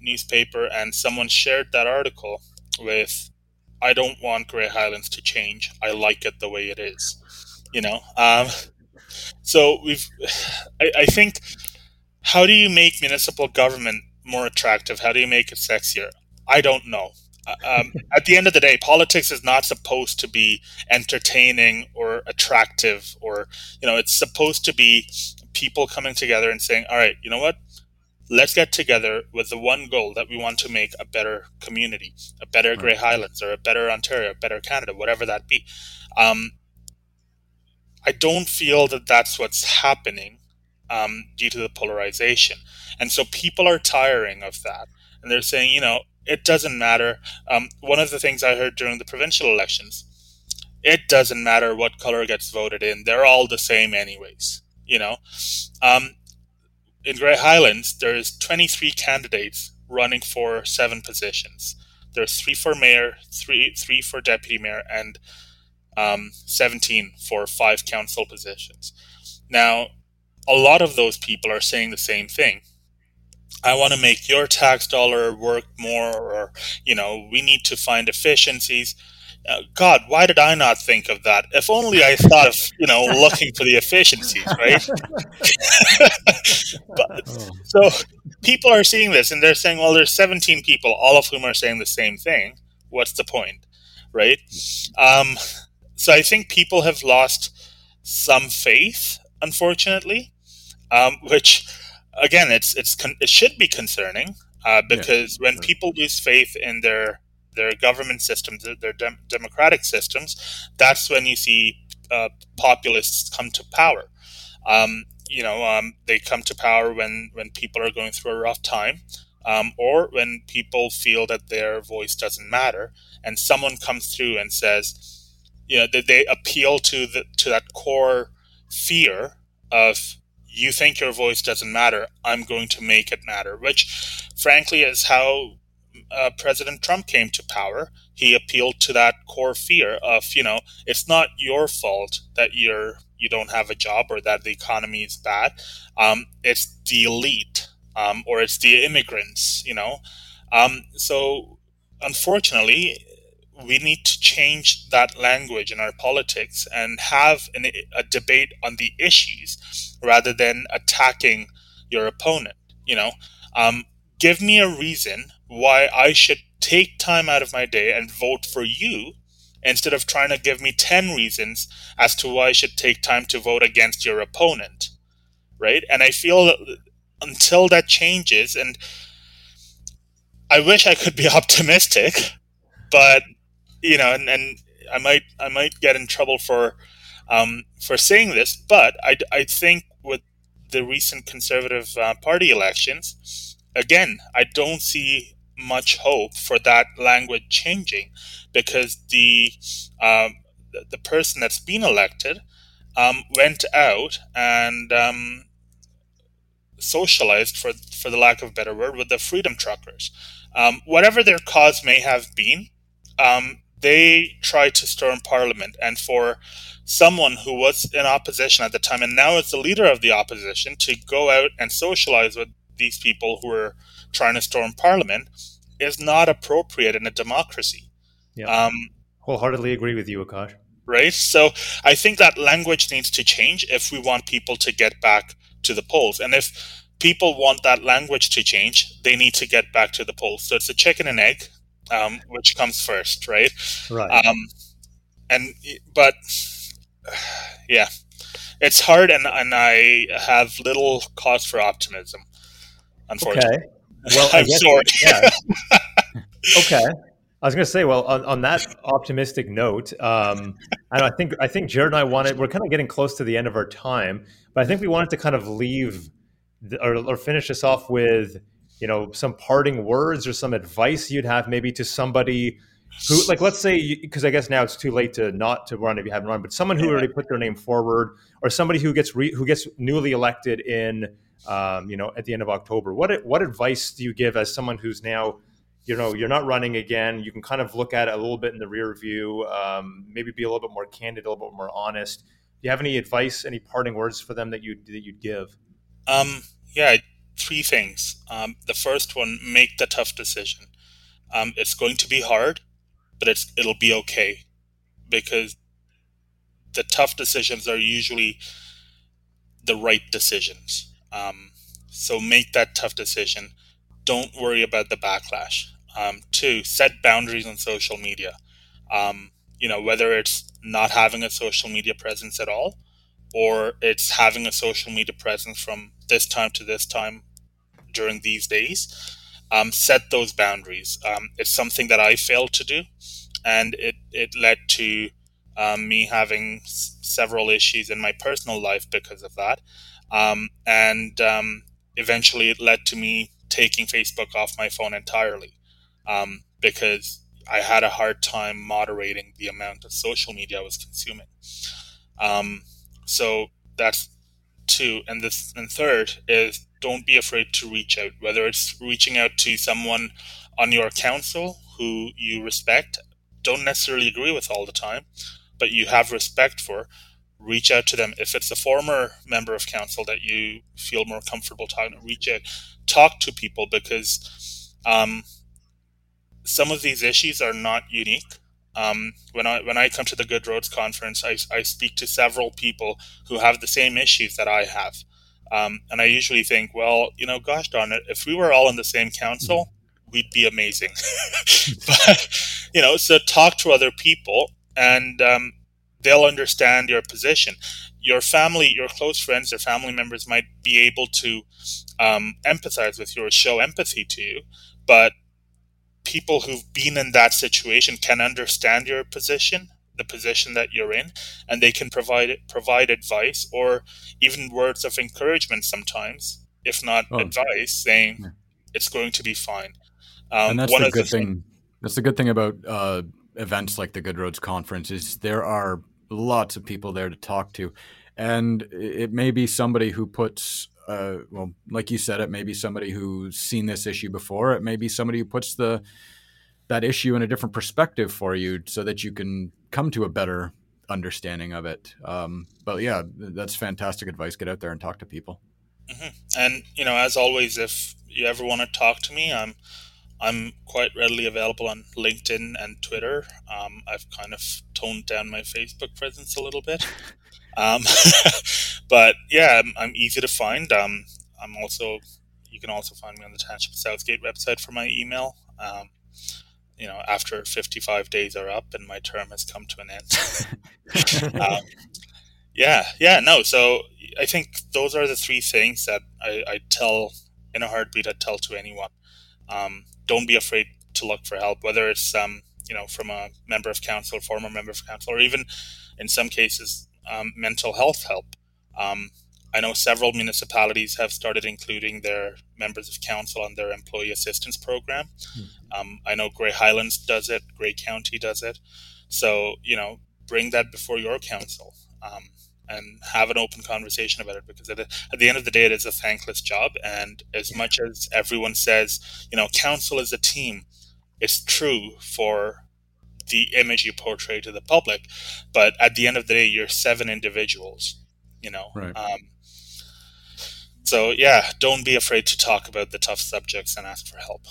newspaper, and someone shared that article with, "I don't want Grey Highlands to change. I like it the way it is." You know, um, so we've. I, I think, how do you make municipal government more attractive? How do you make it sexier? I don't know. Um, at the end of the day, politics is not supposed to be entertaining or attractive, or you know, it's supposed to be people coming together and saying, "All right, you know what? Let's get together with the one goal that we want to make a better community, a better Grey Highlands, or a better Ontario, a better Canada, whatever that be." Um, I don't feel that that's what's happening um, due to the polarization, and so people are tiring of that, and they're saying, you know, it doesn't matter. Um, one of the things I heard during the provincial elections, it doesn't matter what color gets voted in; they're all the same, anyways. You know, um, in Grey Highlands, there's 23 candidates running for seven positions. There's three for mayor, three three for deputy mayor, and um, 17 for five council positions. Now, a lot of those people are saying the same thing. I want to make your tax dollar work more, or, you know, we need to find efficiencies. Uh, God, why did I not think of that? If only I thought of, you know, looking for the efficiencies, right? but, oh. so people are seeing this and they're saying, well, there's 17 people, all of whom are saying the same thing. What's the point, right? Um, so I think people have lost some faith, unfortunately, um, which again, it's it's it should be concerning uh, because yeah, when people lose faith in their their government systems, their dem- democratic systems, that's when you see uh, populists come to power. Um, you know, um, they come to power when when people are going through a rough time. Um, or when people feel that their voice doesn't matter, and someone comes through and says, you know, they, they appeal to the to that core fear of you think your voice doesn't matter, I'm going to make it matter, which frankly is how uh, President Trump came to power. He appealed to that core fear of, you know, it's not your fault that you're you don't have a job or that the economy is bad. Um, it's the elite um, or it's the immigrants, you know. Um, so unfortunately, we need to change that language in our politics and have an, a debate on the issues rather than attacking your opponent. You know, um, give me a reason why I should take time out of my day and vote for you instead of trying to give me 10 reasons as to why I should take time to vote against your opponent. Right. And I feel that until that changes, and I wish I could be optimistic, but you know, and, and I might I might get in trouble for um, for saying this, but I, I think with the recent Conservative uh, Party elections, again, I don't see much hope for that language changing because the um, the, person that's been elected um, went out and um, socialized, for for the lack of a better word, with the freedom truckers. Um, whatever their cause may have been, um, they tried to storm parliament. And for someone who was in opposition at the time and now is the leader of the opposition to go out and socialize with these people who are trying to storm parliament is not appropriate in a democracy. Yeah. Um, Wholeheartedly agree with you, Akash. Right? So I think that language needs to change if we want people to get back to the polls. And if people want that language to change, they need to get back to the polls. So it's a chicken and egg um, which comes first, right? Right. Um, and but yeah, it's hard, and and I have little cause for optimism. Unfortunately. Okay. Well, I'm sorry. Yeah. okay. I was going to say, well, on, on that optimistic note, um, and I think I think Jared and I wanted we're kind of getting close to the end of our time, but I think we wanted to kind of leave the, or, or finish this off with you know some parting words or some advice you'd have maybe to somebody who like let's say because i guess now it's too late to not to run if you haven't run but someone who already put their name forward or somebody who gets re, who gets newly elected in um, you know at the end of october what what advice do you give as someone who's now you know you're not running again you can kind of look at it a little bit in the rear view um, maybe be a little bit more candid a little bit more honest Do you have any advice, any parting words for them that you that you'd give? Um, yeah, three things. Um, the first one: make the tough decision. Um, it's going to be hard, but it's it'll be okay because the tough decisions are usually the right decisions. Um, so make that tough decision. Don't worry about the backlash. Um, two, set boundaries on social media. Um, you know, whether it's not having a social media presence at all, or it's having a social media presence from this time to this time during these days. Um, set those boundaries. Um, it's something that I failed to do, and it, it led to um, me having s- several issues in my personal life because of that. Um, and um, eventually it led to me taking Facebook off my phone entirely um, because I had a hard time moderating the amount of social media I was consuming. Um, so that's two. And this and third is don't be afraid to reach out, whether it's reaching out to someone on your council who you respect, don't necessarily agree with all the time, but you have respect for. Reach out to them. If it's a former member of council that you feel more comfortable talking, reach out, talk to people because um, some of these issues are not unique. Um, when I when I come to the Good Roads conference, I, I speak to several people who have the same issues that I have, um, and I usually think, well, you know, gosh darn it, if we were all in the same council, we'd be amazing. but you know, so talk to other people, and um, they'll understand your position. Your family, your close friends, or family members might be able to um, empathize with you or show empathy to you, but people who've been in that situation can understand your position the position that you're in and they can provide provide advice or even words of encouragement sometimes if not oh. advice saying yeah. it's going to be fine um, and that's the good the thing, that's the good thing about uh, events like the good roads conference is there are lots of people there to talk to and it may be somebody who puts uh, well, like you said, it may be somebody who's seen this issue before. It may be somebody who puts the that issue in a different perspective for you, so that you can come to a better understanding of it. Um, but yeah, that's fantastic advice. Get out there and talk to people. Mm-hmm. And you know, as always, if you ever want to talk to me, I'm I'm quite readily available on LinkedIn and Twitter. Um, I've kind of toned down my Facebook presence a little bit. Um, but yeah, I'm, I'm, easy to find. Um, I'm also, you can also find me on the Township Southgate website for my email. Um, you know, after 55 days are up and my term has come to an end. Um, yeah, yeah, no. So I think those are the three things that I, I tell in a heartbeat. I tell to anyone. Um, don't be afraid to look for help, whether it's um, you know from a member of council, former member of council, or even in some cases um, mental health help. I know several municipalities have started including their members of council on their employee assistance program. Mm-hmm. Um, I know Grey Highlands does it, Grey County does it. So, you know, bring that before your council um, and have an open conversation about it because at the, at the end of the day, it is a thankless job. And as yeah. much as everyone says, you know, council is a team, it's true for the image you portray to the public. But at the end of the day, you're seven individuals, you know. Right. Um, so yeah, don't be afraid to talk about the tough subjects and ask for help.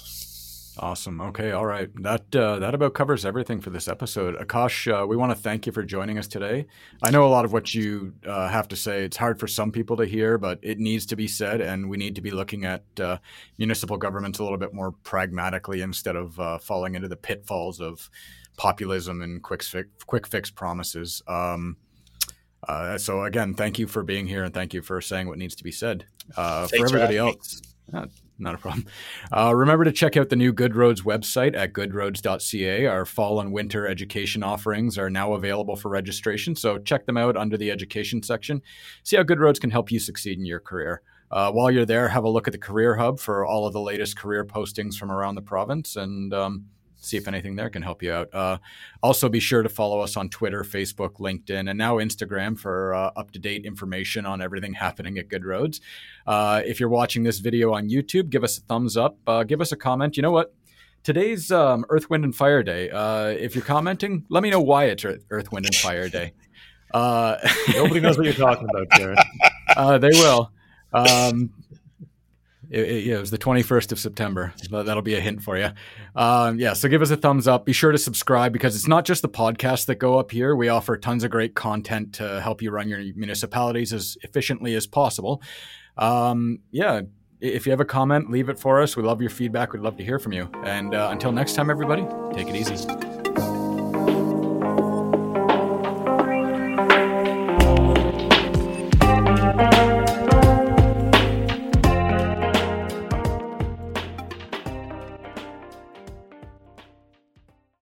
Awesome. Okay. All right. That uh, that about covers everything for this episode. Akash, uh, we want to thank you for joining us today. I know a lot of what you uh, have to say. It's hard for some people to hear, but it needs to be said, and we need to be looking at uh, municipal governments a little bit more pragmatically instead of uh, falling into the pitfalls of populism and quick fix, quick fix promises. Um, uh, so again, thank you for being here and thank you for saying what needs to be said. Uh, for everybody else, not a problem. Uh, remember to check out the new Good Roads website at goodroads.ca. Our fall and winter education offerings are now available for registration, so check them out under the education section. See how Good Roads can help you succeed in your career. Uh, while you're there, have a look at the Career Hub for all of the latest career postings from around the province and um, see if anything there can help you out. Uh, also, be sure to follow us on Twitter, Facebook, LinkedIn, and now Instagram for uh, up to date information on everything happening at Good Roads. Uh, if you're watching this video on YouTube, give us a thumbs up, uh, give us a comment. You know what? Today's um, Earth, Wind, and Fire Day. Uh, if you're commenting, let me know why it's Earth, Wind, and Fire Day. Uh, Nobody knows what you're talking about, Jared. uh, they will. Um, it, it, it was the 21st of September. That'll be a hint for you. Um, yeah, so give us a thumbs up. Be sure to subscribe because it's not just the podcasts that go up here. We offer tons of great content to help you run your municipalities as efficiently as possible. Um, yeah, if you have a comment, leave it for us. We love your feedback. We'd love to hear from you. And uh, until next time, everybody, take it easy.